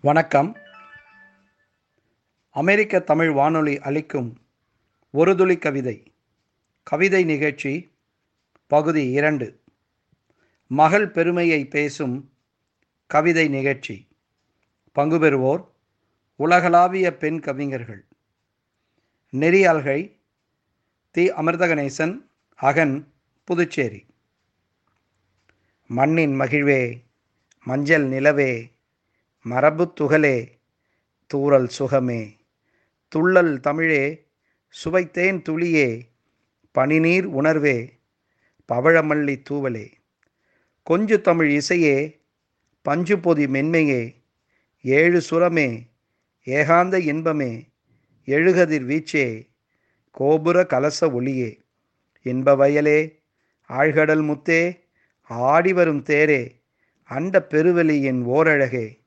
வணக்கம். அமெரிக்க தமிழ் வானொலி அளிக்கும் ஒரு துளி கவிதை. கவிதை நிகழ்ச்சி பகுதி இரண்டு. மகள் பெருமையை பேசும் கவிதை நிகழ்ச்சி. பங்கு பெறுவோர் உலகளாவிய பெண் கவிஞர்கள். நெறியாள்கை தி. அமிர்தகணேசன் அகன் புதுச்சேரி. மண்ணின் மகிழ்வே மஞ்சள் நிலவே மரபுத் துகளே தூறல் சுகமே. துள்ளல் தமிழே சுவைத்தேன் துளியே பனிநீர் உணர்வே பவழமல்லி தூவலே. கொஞ்சு தமிழ் இசையே பஞ்சு பொதி மென்மையே ஏழு சுரமே ஏகாந்த இன்பமே எழுகதிர் வீச்சே கோபுர கலச ஒளியே. இன்ப வயலே ஆழ்கடல் முத்தே ஆடி வரும் தேரே அண்ட பெருவெளியின் ஓரழகே.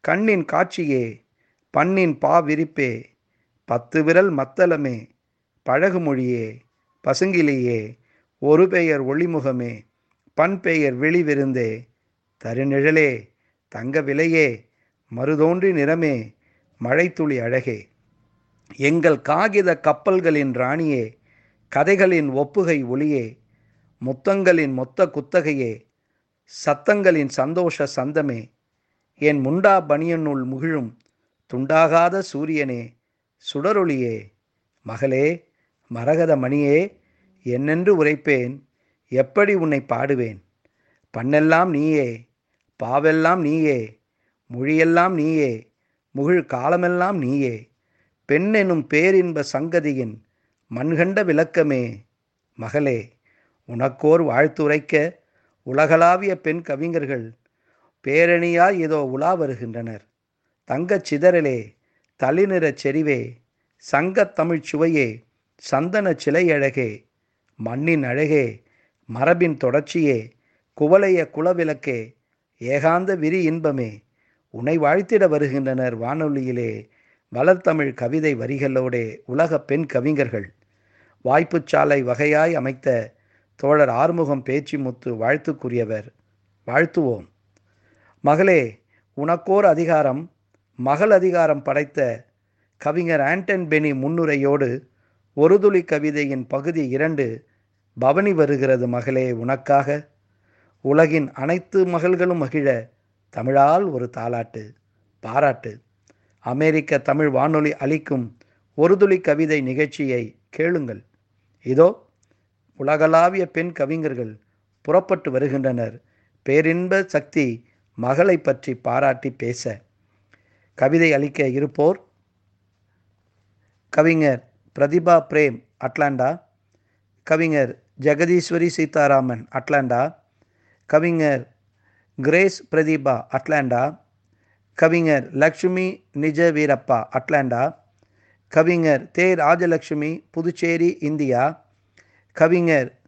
கண்ணின் காட்சியே பண்ணின் பா விரிப்பே பத்து விரல் மத்தளமே பழகுமொழியே பசுங்கிலியே ஒரு பெயர் ஒளிமுகமே பண் பெயர் வெளிவிருந்தே தருநிழலே தங்க விலையே மறுதோன்றி நிறமே மழைத்துளி அழகே. எங்கள் காகித கப்பல்களின் ராணியே கதைகளின் ஒப்புகை ஒளியே முத்தங்களின் மொத்த குத்தகையே சத்தங்களின் சந்தோஷ சந்தமே என் முண்டா பனியனுள் முகிழும் துண்டாகாத சூரியனே சுடரொளியே. மகளே மரகத மணியே என்னென்று உரைப்பேன் எப்படி உன்னை பாடுவேன்? பண்ணெல்லாம் நீயே பாவெல்லாம் நீயே மொழியெல்லாம் நீயே முகிழ் காலமெல்லாம் நீயே. பெண் எனும் பேரின்ப சங்கதியின் மண்கண்ட விளக்கமே. மகளே உனக்கோர் வாழ்த்துரைக்க உலகளாவிய பெண் கவிஞர்கள் பேரணியாய் இதோ உலா வருகின்றனர். தங்கச் சிதறலே தளிநிறச் செறிவே சங்கத் தமிழ்ச் சுவையே சந்தனச் சிலை அழகே மண்ணின் அழகே மரபின் தொடர்ச்சியே குவளைய குலவிளக்கே ஏகாந்த விரி இன்பமே உனை வாழ்த்திட வருகின்றனர் வானொலியிலே வளர்த்தமிழ் கவிதை வரிகளோடே உலக பெண் கவிஞர்கள். வாய்ப்புச்சாலை வகையாய் அமைத்த தோழர் ஆறுமுகம் பேச்சு முத்து வாழ்த்துக்குரியவர். வாழ்த்துவோம். மகளே உனக்கோர் அதிகாரம் மகள் அதிகாரம் படைத்த கவிஞர் ஆண்டன் பெனி முன்னுரையோடு ஒரு துளி கவிதையின் பகுதி இரண்டு பவனி வருகிறது மகளே உனக்காக. உலகின் அனைத்து மகள்களும் மகிழ தமிழால் ஒரு தாலாட்டு பாராட்டு. அமெரிக்க தமிழ் வானொலி அளிக்கும் ஒரு துளி கவிதை நிகழ்ச்சியை கேளுங்கள். இதோ உலகளாவிய பெண் கவிஞர்கள் புறப்பட்டு வருகின்றனர். பேரின்ப சக்தி மகளை பற்றி பாராட்டி பேச கவிதை அளிக்க இருப்போர் கவிஞர் பிரதிபா பிரேம் அட்லாண்டா. கவிஞர் ஜெகதீஸ்வரி சீதாராமன் அட்லாண்டா. கவிஞர் கிரேஸ் பிரதீபா அட்லாண்டா. கவிஞர் லக்ஷ்மி நிஜ வீரப்பா அட்லாண்டா. கவிஞர் தே ராஜலக்ஷ்மி புதுச்சேரி இந்தியா. கவிஞர்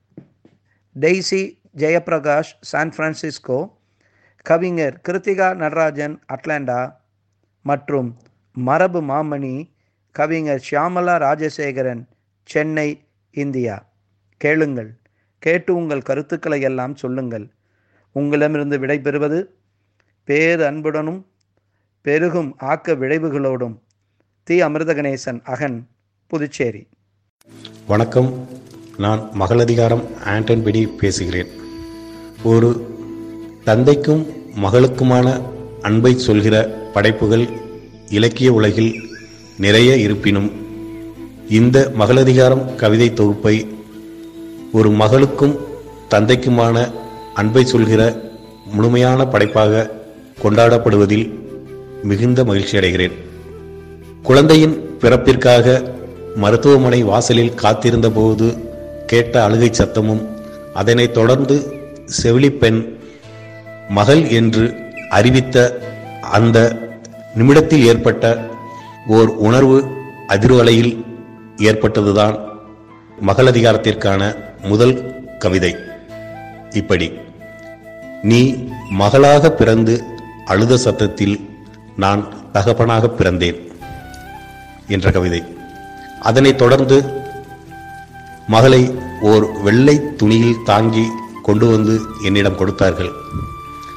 Daisy Jayaprakash San Francisco Kiruthika Natarajan Atlanta மற்றும் மரபு மாமணி கவிஞர் ஷியாமலா ராஜசேகரன் சென்னை இந்தியா. கேளுங்கள். கேட்டு உங்கள் கருத்துக்களை எல்லாம் சொல்லுங்கள். உங்களிடமிருந்து விடைபெறுவது பேர் அன்புடனும் பெருகும் ஆக்க விளைவுகளோடும் தி. அமிர்தகணேசன் அகன் புதுச்சேரி. வணக்கம். நான் மகளதிகாரம் ஆண்டன் பெடி பேசுகிறேன். ஒரு தந்தைக்கும் மகளுக்குமான அன்பை சொல்கிற படைப்புகள் இலக்கிய உலகில் நிறைய இருப்பினும் இந்த மகளதிகாரம் கவிதை தொகுப்பை ஒரு மகளுக்கும் தந்தைக்குமான அன்பை சொல்கிற முழுமையான படைப்பாக கொண்டாடப்படுவதில் மிகுந்த மகிழ்ச்சி அடைகிறேன். குழந்தையின் பிறப்பிற்காக மருத்துவமனை வாசலில் காத்திருந்த போது கேட்ட அழுகை சத்தமும் அதனைத் தொடர்ந்து செவிலிப்பெண் மகள் என்று அறிவித்த அந்த நிமிடத்தில் ஏற்பட்ட ஓர் உணர்வு அதிர்வலையில் ஏற்பட்டதுதான் மகளதிகாரத்திற்கான முதல் கவிதை. இப்படி நீ மகளாக பிறந்து அழுத சத்தத்தில் நான் தகப்பனாக பிறந்தேன் என்ற கவிதை. அதனைத் தொடர்ந்து மகளை ஓர் வெள்ளை துணியில் தாங்கி கொண்டு வந்து என்னிடம் கொடுத்தார்கள்.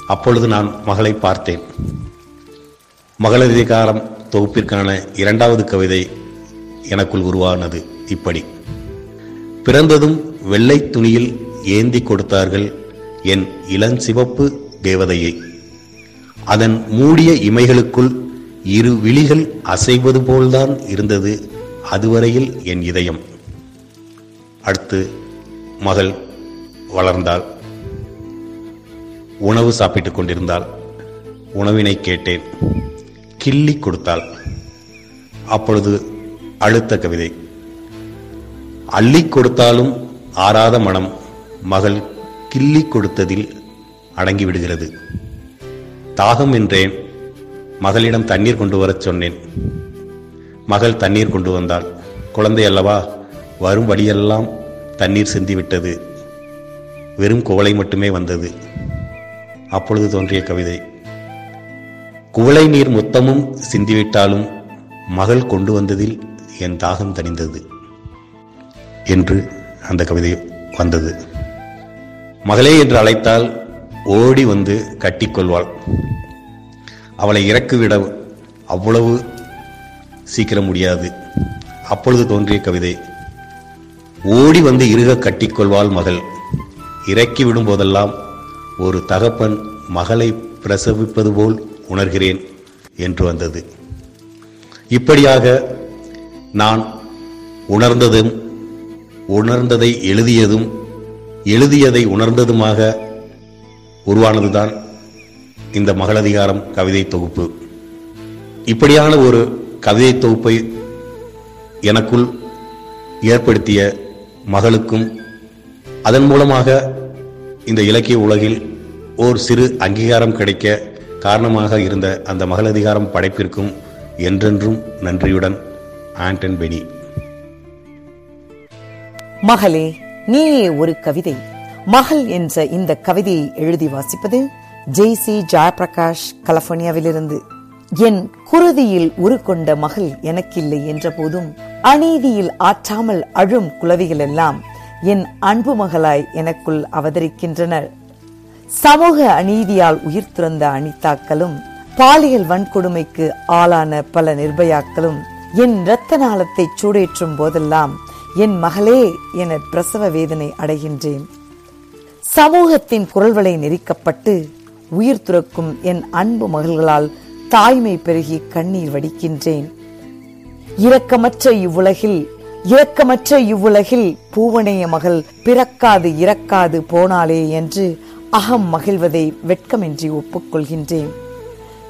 அப்பொழுது நான் மகளை பார்த்தேன். மகளதிகாரம் தொகுப்பிற்கான இரண்டாவது கவிதை எனக்குள் உருவானது இப்படி. பிறந்ததும் வெள்ளை துணியில் ஏந்தி கொடுத்தார்கள் என் இளஞ்சிவப்பு தேவதையை. அதன் மூடிய இமைகளுக்குள் இரு விழிகள் அசைவது போல்தான் இருந்தது அதுவரையில் என் இதயம். அடுத்து மகள் வளர்ந்தாள். உணவு சாப்பிட்டுக் கொண்டிருந்தாள். உணவினை கேட்டேன். கிள்ளி கொடுத்தாள். அப்பொழுது அழுத்த கவிதை. அள்ளி கொடுத்தாலும் ஆறாத மனம் மகள் கிள்ளி கொடுத்ததில் அடங்கிவிடுகிறது. தாகம் என்றேன். மகளிடம் தண்ணீர் கொண்டு வரச் சொன்னேன். மகள் தண்ணீர் கொண்டு வந்தாள். குழந்தை அல்லவா? வரும் வழியெல்லாம் தண்ணீர் சிந்திவிட்டது. வெறும் குவளை மட்டுமே வந்தது. அப்பொழுது தோன்றிய கவிதை. குவளை நீர் மொத்தமும் சிந்திவிட்டாலும் மகள் கொண்டு வந்ததில் என் தாகம் தணிந்தது என்று அந்த கவிதை வந்தது. மகளே என்று அழைத்தால் ஓடி வந்து கட்டிக்கொள்வாள் அவளை இறக்கிவிட அவ்வளவு சீக்கிரம் முடியாது. அப்பொழுது தோன்றிய கவிதை ஓடி வந்து இருக கட்டிக்கொள்வாள் மகள். இறக்கி விடும் போதெல்லாம் ஒரு தகப்பன் மகளை பிரசவிப்பது போல் உணர்கிறேன் என்று வந்தது. இப்படியாக நான் உணர்ந்ததும் உணர்ந்ததை எழுதியதும் எழுதியதை உணர்ந்ததுமாக உருவானதுதான் இந்த மகளதிகாரம் கவிதை தொகுப்பு. இப்படியான ஒரு கவிதை தொகுப்பை எனக்குள் ஏற்படுத்திய மகளுக்கும் அதன் மூலமாக இந்த இலக்கிய உலகில் ஓர் சிறு அங்கீகாரம் கிடைக்க காரணமாக இருந்த அந்த மகளதிகாரம் படைப்பிற்கும் என்றென்றும் நன்றியுடன் ஆண்டன் பெனி. மகளே நீயே ஒரு கவிதை. மகள் என்ற இந்த கவிதையை எழுதி வாசிப்பது ஜெய்சி ஜெயபிரகாஷ் கலிபோர்னியாவிலிருந்து. என் குருதியில் உருக்கொண்ட மகள் எனக்கில்லை என்ற போதும் அநீதியில் ஆற்றாமல் அழும் குலவிகள் எல்லாம் என் அன்பு மகளாய் எனக்குள் அவதரிக்கின்றனர். சமூக அநீதியால் உயிர் துறந்த அனிதாக்களும் பாலியல் வன்கொடுமைக்கு ஆளான பல நிர்பயாக்களும் என் இரத்த நாளத்தை சூடேற்றும் போதெல்லாம் என் மகளே என பிரசவ வேதனை அடைகின்றேன். சமூகத்தின் குரல்வளை நெரிக்கப்பட்டு உயிர் துறக்கும் என் அன்பு மகள்களால் தாய்மை பெருகி கண்ணீர் வடிக்கின்றேன். இரக்கமற்ற இவ்வுலகில் இரக்கமற்ற இவ்வுலகில் பூவனைய மகள் பிறக்காது இறக்காது போனாலே என்று அகம் மகிழ்வதை வெட்கமின்றி ஒப்புக்கொள்கின்றேன்.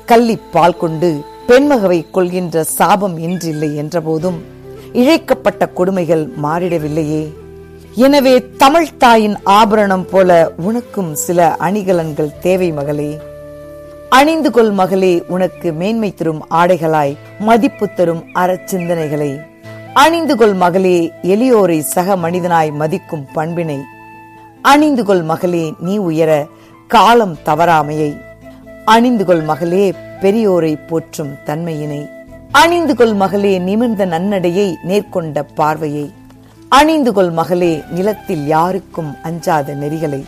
கள்ளி பால் கொண்டு பெண்மகவை கொள்கின்ற சாபம் இன்றில்லை என்றபோதும் இழைக்கப்பட்ட கொடுமைகள் மாறிடவில்லையே. எனவே தமிழ் தாயின் ஆபரணம் போல உனக்கும் சில அணிகலன்கள் தேவை மகளே. அணிந்து கொள் மகளே உனக்கு மேன்மை தரும் ஆடைகளாய் மதிப்பு தரும் அறச்சிந்தனைகளை. அணிந்து கொள் மகளே எளியோரை சக மனிதனாய் மதிக்கும் பண்பினை. அணிந்து கொள் மகளே நீ உயர காலம் தவறாமையை. அணிந்து கொள் மகளே பெரியோரை போற்றும் தன்மையினை. அணிந்து கொள் மகளே நிமிர்ந்த நன்னடையை நேர்கொண்ட பார்வையை. அணிந்து கொள் மகளே நிலத்தில் யாருக்கும் அஞ்சாத நெறிகளை.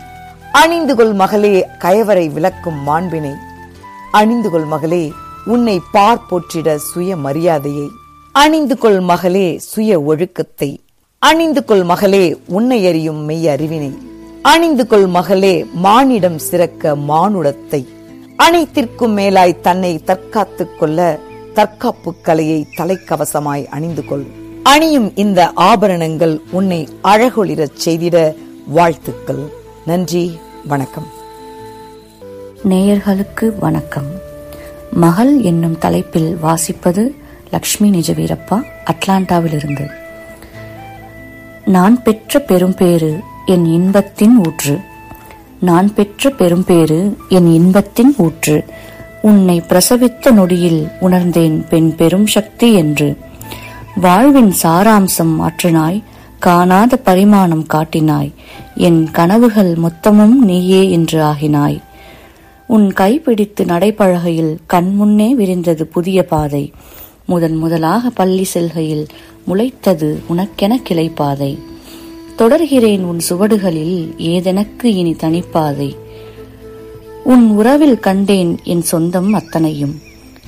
அணிந்து கொள் மகளே கயவரை விளக்கும் மாண்பினை. அணிந்து கொள் மகளே உன்னை பார் போற்றிட சுய மரியாதையை. அணிந்து கொள் மகளே சுய ஒழுக்கத்தை. அணிந்து கொள் மகளே உன்னை அறியும் மெய் அறிவினை. அணிந்து கொள் மகளே மானிடம் சிறக்க மானுடத்தை. அனைத்திற்கும் மேலாய் தன்னை தற்காத்துக் கொள்ள தற்காப்பு கலையை தலைக்கவசமாய் அணிந்து கொள். அணியும் இந்த ஆபரணங்கள் உன்னை அழகொளிரச் செய்திட வாழ்த்துக்கள். நன்றி வணக்கம். நேயர்களுக்கு வணக்கம். மகள் என்னும் தலைப்பில் வாசிப்பது லக்ஷ்மி நிஜவீரப்பா அட்லாண்டாவிலிருந்து. நான் பெற்ற பெரும்பேறு என் இன்பத்தின் ஊற்று. நான் பெற்ற பெரும்பேறு என் இன்பத்தின் ஊற்று. உன்னை பிரசவித்த நொடியில் உணர்ந்தேன் பெண் பெரும் சக்தி என்று. வாழ்வின் சாராம்சம் மாற்றினாய் காணாத பரிமாணம் காட்டினாய். என் கனவுகள் மொத்தமும் நீயே என்று ஆகினாய். உன் கைப்பிடித்து நடைபழகையில் கண்முன்னே விரிந்தது புதிய பாதை. முதன் முதலாக பள்ளி செல்கையில் முளைத்தது உனக்கென கிளைப்பாதை. தொடர்கிறேன் உன் சுவடுகளில் ஏதெனக்கு இனி தனிப்பாதை உன் உறவில் கண்டேன் என் சொந்தம் அத்தனையும்.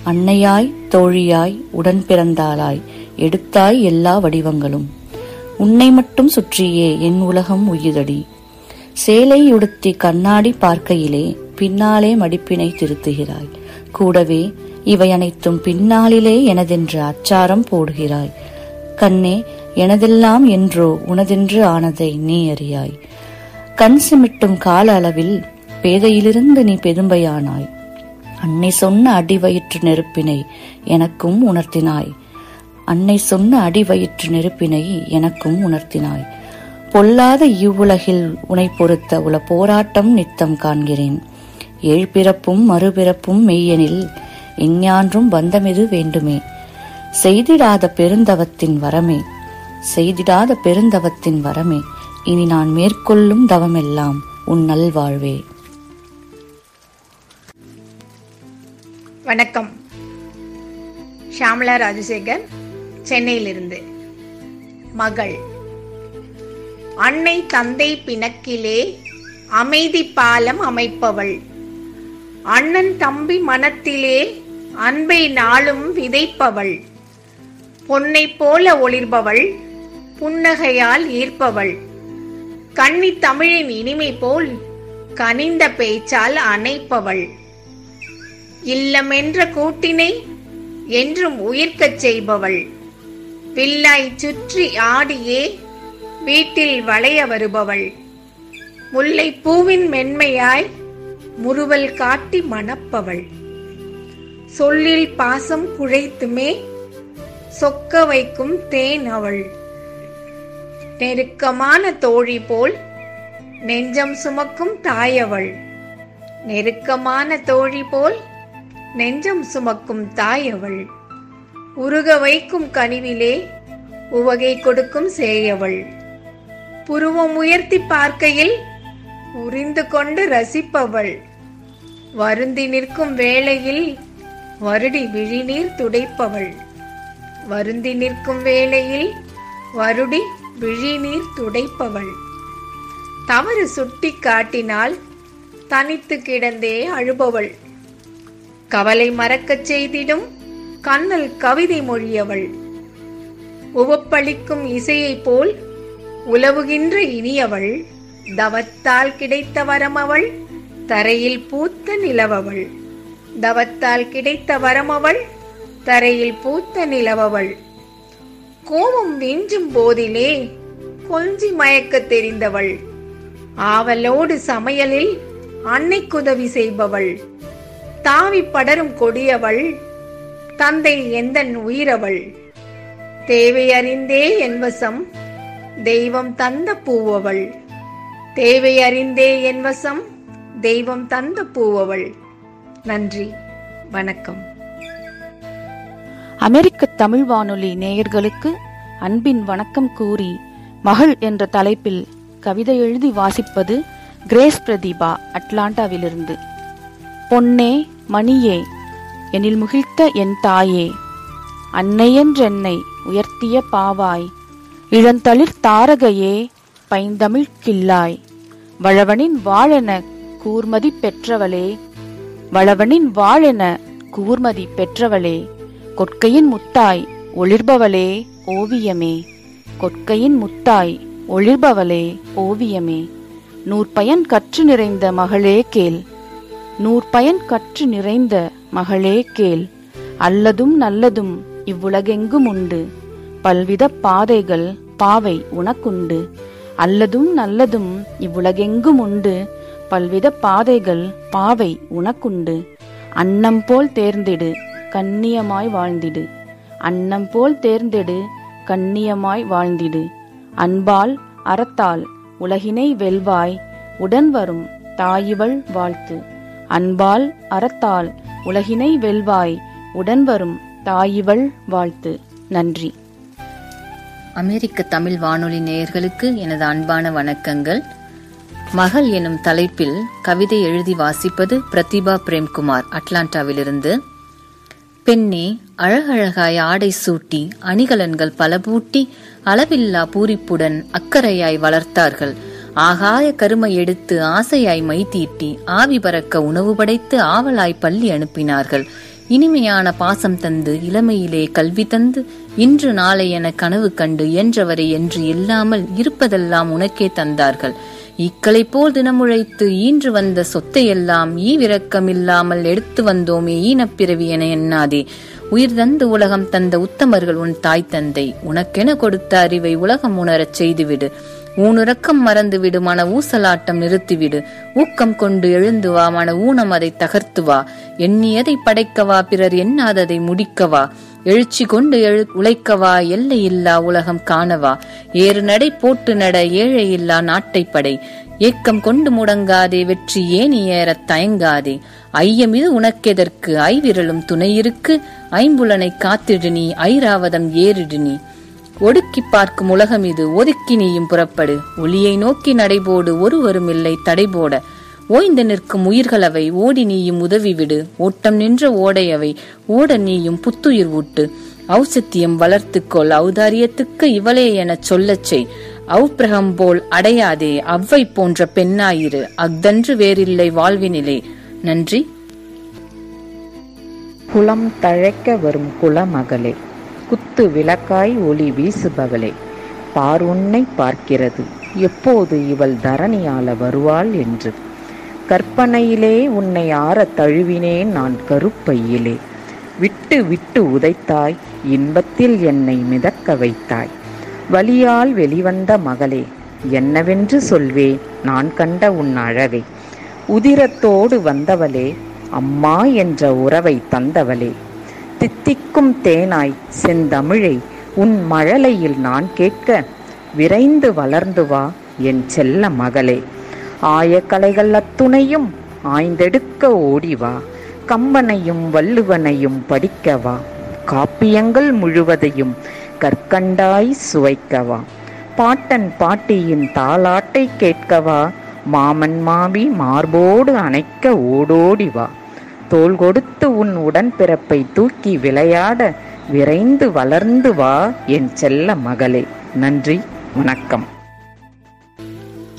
அன்னையாய் தோழியாய் உடன் பிறந்தாளாய் எடுத்தாய் எல்லா வடிவங்களும். உன்னை மட்டும் சுற்றியே என் உலகம் உயிரடி. சேலை உடுத்தி கண்ணாடி பார்க்கையிலே பின்னாலே மடிப்பினை திருத்துகிறாய். கூடவே இவை அனைத்தும் பின்னாளிலே எனதென்று அச்சாரம் போடுகிறாய். கண்ணே எனதெல்லாம் என்றோ உனதென்று ஆனதை நீ அறியாய். கண் சிமிட்டும் கால அளவில் பேதையிலிருந்து நீ பெரும்பையானாய். அன்னை சொன்ன அடிவயிற்று நெருப்பினை எனக்கும் உணர்த்தினாய். அன்னை சொன்ன அடிவயிற்று நெருப்பினை எனக்கும் உணர்த்தினாய். பொல்லாத இவ்வுலகில் உனை பொறுத்த உல போராட்டம் நித்தம் காண்கிறேன். ஏழ்பிறப்பும் மறுபிறப்பும் மெய்யெனில் இஞ்ஞான்றும் வந்தமிது வேண்டுமே. செய்திடாத பெருந்தவத்தின் வரமே. செய்திடாத பெருந்தவத்தின் வரமே. இனி நான் மேற்கொள்ளும் தவமெல்லாம் உன் நல்வாழ்வே. வணக்கம். ஷாமலா ராஜசேகர் சென்னையிலிருந்து. மகள். அன்னை தந்தை பிணக்கிலே அமைதி பாலம் அமைப்பவள். அண்ணன் தம்பி மனத்திலே அன்பை நாளும் விதைப்பவள். பொன்னை போல ஒளிர்பவள் புன்னகையால் ஈர்ப்பவள். கன்னி தமிழின் இனிமை போல் கனிந்த பேச்சால் அணைப்பவள். இல்லமென்ற கூட்டினை என்றும் உயிர்க்கச் செய்பவள். வில்லாய் சுற்றி ஆடியே வீட்டில் வளைய வருபவள். முல்லை பூவின் மென்மையாய் முறுவல் காட்டி மணப்பவள். சொல்லில் பாசம் குழைத்துமே சொக்க வைக்கும் தேன் அவள். நெருக்கமான தோழி போல் நெஞ்சம் சுமக்கும் தாயவள் நெருக்கமான தோழி போல் நெஞ்சம் சுமக்கும் தாயவள் உருக வைக்கும் கனிவிலே உவகை கொடுக்கும் சேயவள் புருவம் உயர்த்தி பார்க்கையில் உரிந்து கொண்டு ரசிப்பவள். வருந்தி நிற்கும் வேளையில் வருடி விழிநீர் துடைப்பவள். வருந்தி நிற்கும் வேளையில் வருடி விழிநீர் துடைப்பவள். தவறு சுட்டி காட்டினால் தனித்து கிடந்தே அழுபவள். கவலை மறக்கச் செய்திடும் கண்ணல் கவிதை மொழியவள். உவப்பளிக்கும் இசையைப் போல் உலவுகின்ற இனியவள். தவத்தால் கிடைத்த வரமவள் தரையில் பூத்த நிலவவள். தவத்தால் கிடைத்த வரமவள் தரையில் பூத்த நிலவவள். கோபம் விஞ்சும் போதிலே கொஞ்சி மயக்க தெரிந்தவள். ஆவலோடு சமையலில் அன்னைக்குதவி செய்பவள். தாவி படரும் கொடியவள் தந்தை எந்தன் உயிரவள். தேவை அறிந்தே என்வசம் தெய்வம் தந்த பூவவள். தேவை அறிந்தே என்வசம் தெய்வம் தந்த பூவவள். நன்றி. வணக்கம். அமெரிக்க தமிழ் வானொலி நேயர்களுக்கு அன்பின் வணக்கம் கூறி மகள் என்ற தலைப்பில் கவிதை எழுதி வாசிப்பது கிரேஸ் பிரதீபா அட்லாண்டாவிலிருந்து. பொன்னே மணியே எனில் முகிழ்த்த என் தாயே அன்னையென்றென்னை உயர்த்திய பாவாய் இளந்தளிர் தாரகையே பைந்தமிழ் கில்லாய் வளவனின் வாழென கூர்மதி பெற்றவளே வளவனின் வாழென கூர்மதி பெற்றவளே கொட்கையின் முத்தாய் ஒளிர்பவளே ஓவியமே. கொட்கையின் முத்தாய் ஒளிர்பவளே ஓவியமே. நூற்பயன் கற்று நிறைந்த மகளே கேள். நூற்பயன் கற்று நிறைந்த மகளே கேள். அல்லதும் நல்லதும் இவ்வுலகெங்கும் உண்டு. பல்வித பாதைகள் பாவை உனக்குண்டு. அல்லதும் நல்லதும் இவ்வுலகெங்கும் உண்டு. பல்வித பாதைகள் பாவை உனக்குண்டு. அன்னம் போல் தேர்ந்திடு கண்ணியமாய் வாழ்ந்திடு. அன்னம் போல் தேர்ந்தெடு கண்ணியமாய் வாழ்ந்திடு. அன்பால் அறத்தால் உலகினை வெல்வாய் உடன் வரும் தாயிவள் வாழ்த்து. அன்பால் அறத்தால் உலகினை வெல்வாய் உடன் வரும் தாயிவள் வாழ்த்து. நன்றி. அமெரிக்க தமிழ் வானொலி நேயர்களுக்கு எனது அன்பான வணக்கங்கள். மகள் எனும் தலைப்பில் கவிதை எழுதி வாசிப்பது பிரதிபா பிரேம்குமார் அட்லாண்டாவிலிருந்து. பெண்ணே அழகழகாய் ஆடை சூட்டி அணிகலன்கள் பல பூட்டி அளவில்லா பூரிப்புடன் அக்கறையாய் வளர்த்தார்கள். ஆகாய கருமை எடுத்து ஆசையாய் மை தீட்டி ஆவி பறக்க உணவு படைத்து ஆவலாய் பள்ளி அனுப்பினார்கள். இனிமையான பாசம் தந்து இளமையிலே கல்வி தந்து இன்று நாளை என கனவு கண்டு என்றவரை என்று இல்லாமல் இருப்பதெல்லாம் உனக்கே தந்தார்கள். ஈக்களை போல் தினமுழைத்து ஈன்று வந்த சொத்தையெல்லாம் ஈவிரக்கம் இல்லாமல் எடுத்து வந்தோமே ஈனப்பிறவி என எண்ணாதே. உயிர் தந்து உலகம் தந்த உத்தமர்கள் உன் தாய் தந்தை. உனக்கென கொடுத்த அறிவை உலகம் உணரச் செய்துவிடு. ஊனுறக்கம் மறந்துவிடு மன ஊசலாட்டம் நிறுத்திவிடு. ஊக்கம் கொண்டு எழுந்து வா மன ஊனம் அதை தகர்த்து வா. எண்ணியதை படைக்கவா பிறர் எண்ணாததை முடிக்கவா. எழுச்சி கொண்டு எழு உழைக்கவா? எல்லையில்லா உலகம் காணவா? ஏறு நடை போட்டு நட ஏழை இல்லா நாட்டை படை. ஏக்கம் கொண்டு முடங்காதே வெற்றி ஏனி ஏறத் தயங்காதே? ஐயம் இது உனக்கெதற்கு? ஐவிரலும் துணையிருக்கு ஐம்புலனை காத்திடு நீ ஐராவதம் ஏறிடு நீ. ஒடுக்கி பார்க்கும் உலகம் இது ஒதுக்கி நீயும் புறப்படு. ஒளியை நோக்கி நடைபோடு ஒருவரும் இல்லை தடைபோட. ஓய்ந்து நிற்கும் உயிர்களவை ஓடி நீயும் உதவி விடு ஓட்டம் நின்ற ஓடையவை ஓட நீயும் புத்துயிர் ஊட்டு. ஔசத்தியம் வளர்த்துக்கொள் ஔதாரியத்துக்கு இவளே எனச் சொல்லச் செய். அவ்பிரகம் போல் அடையாதே அவ்வை போன்ற பெண்ணாயிரு. அஃதன்று வேறில்லை வாழ்வினிலே. நன்றி. குளம் தழைக்க வரும் குளமகளே குத்து விளக்காய் ஒளி வீசுபவளே பார் உன்னை பார்க்கிறது எப்போது இவள் தரணியால வருவாள் என்று. கற்பனையிலே உன்னை ஆறத் தழுவினேன் நான் கருப்பையிலே. விட்டு விட்டு உதைத்தாய் இன்பத்தில் என்னை மிதக்க வைத்தாய். வலியால் வெளிவந்த மகளே என்னவென்று சொல்வேன் நான் கண்ட உன் அழகை. உதிரத்தோடு வந்தவளே அம்மா என்ற உறவை தந்தவளே. தித்திக்கும் தேனாய் செந்தமிழை உன் மழலையில் நான் கேட்க விரைந்து வளர்ந்து வா என் செல்ல மகளே. ஆயக்கலைகள் அத்துணையும் ஆய்ந்தெடுக்க ஓடி வா கம்பனையும் வள்ளுவனையும் படிக்க வா காப்பியங்கள் முழுவதையும் கற்கண்டாய் சுவைக்கவா. பாட்டன் பாட்டியின் தாலாட்டை கேட்கவா. மாமன் மாவி மார்போடு அணைக்க ஓடோடி வா தோள் கொடுத்து உன் உடன்பிறப்பை தூக்கி விளையாட விரைந்து வளர்ந்து வா என் செல்ல மகளே. நன்றி வணக்கம்.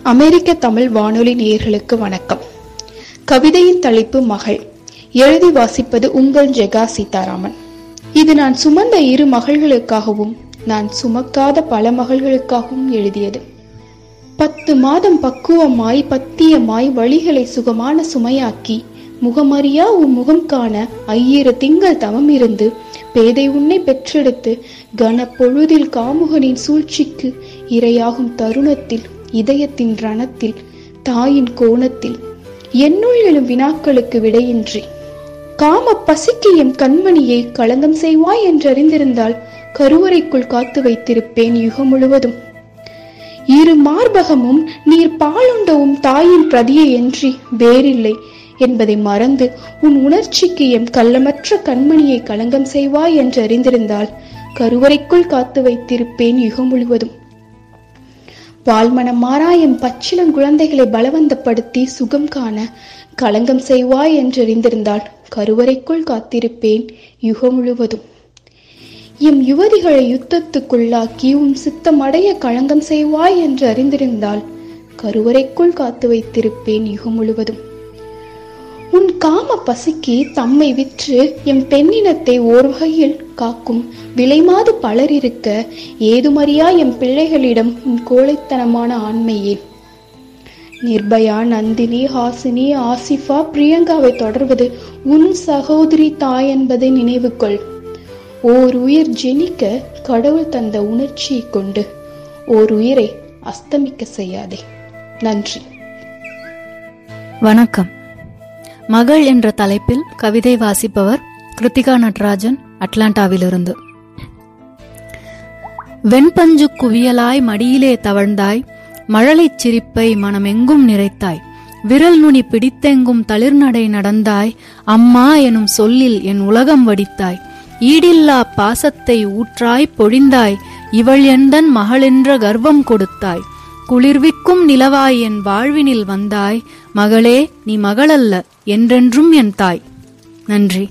அமெரிக்க தமிழ் வானொலி நேயர்களுக்கு வணக்கம். கவிதையின் தலைப்பு மகள். எழுதி வாசிப்பது உங்கள் ஜெகா சீதாராமன். இது நான் சுமந்த இரு மகள்களுக்காகவும் நான் சுமக்காத பல மகள்களுக்காகவும் எழுதியது. பத்து மாதம் பக்குவமாய் பத்தியமாய் வழிகளை சுகமான சுமையாக்கி முகமறியா உன் முகம் காண ஐயிரு திங்கள் தவம் இருந்து பேதை உன்னை பெற்றெடுத்து கன பொழுதில் காமுகனின் சூழ்ச்சிக்கு இரையாகும் தருணத்தில் இதயத்தின் ரணத்தில் தாயின் கோணத்தில் என்னுள் எழும் வினாக்களுக்கு விடையின்றி காம பசிக்கு எம் கண்மணியை களங்கம் செய்வாய் என்றறிந்திருந்தால் கருவறைக்குள் காத்து வைத்திருப்பேன் யுகம் முழுவதும். இரு மார்பகமும் நீர் பாலுண்டவும் தாயின் பிரதியை என்று வேறில்லை என்பதை மறந்து உன் உணர்ச்சிக்கு எம் கள்ளமற்ற கண்மணியை களங்கம் செய்வாய் என்று அறிந்திருந்தால் கருவறைக்குள் காத்து வைத்திருப்பேன் யுகம் முழுவதும். பால்மனம் மாறாயம் பச்சிளங்குழந்தைகளை பலவந்தப்படுத்தி சுகம் காண களங்கம் செய்வாய் என்று அறிந்திருந்தால் கருவறைக்குள் காத்திருப்பேன் யுகம் முழுவதும். எம் யுவதிகளை யுத்தத்துக்குள்ளாக்கி உம் சித்தமடைய களங்கம் செய்வாய் என்று அறிந்திருந்தால் கருவறைக்குள் காத்து வைத்திருப்பேன் யுகம் முழுவதும். உன் காம பசிக்கு தம்மை விற்று எம் பெண்ணினத்தை ஓர் வகையில் காக்கும். விலைமாது பலர் இருக்க ஏதுமறியா எம் பிள்ளைகளிடம் உன் கோழைத்தனமான ஆண்மையே? நிர்பயா நந்தினி ஹாசினி ஆசிஃபா பிரியங்காவை தொடர்வது உன் சகோதரி தாய் என்பதை நினைவு கொள் ஓர் உயிர் ஜெனிக்க கடவுள் தந்த உணர்ச்சியை கொண்டு ஓர் உயிரை அஸ்தமிக்க செய்யாதே. நன்றி. வணக்கம். மகள் என்ற தலைப்பில் கவிதை வாசிப்பவர் கிருத்திகா நடராஜன் அட்லாண்டாவிலிருந்து. வெண்பஞ்சு குவியலாய் மடியிலே தவழ்ந்தாய் மழலைச் சிரிப்பை மனமெங்கும் நிறைத்தாய் விரல் நுனி பிடித்தெங்கும் தளிர்நடை நடந்தாய் அம்மா எனும் சொல்லில் என் உலகம் வடித்தாய் ஈடில்லா பாசத்தை ஊற்றாய் பொழிந்தாய் இவள் எந்தன் மகளென்ற கர்வம் கொடுத்தாய் குளிர்விக்கும் நிலவாய் என் வாழ்வினில் வந்தாய் மகளே நீ மகளல்ல என்றென்றும் என் தாய். நன்றி.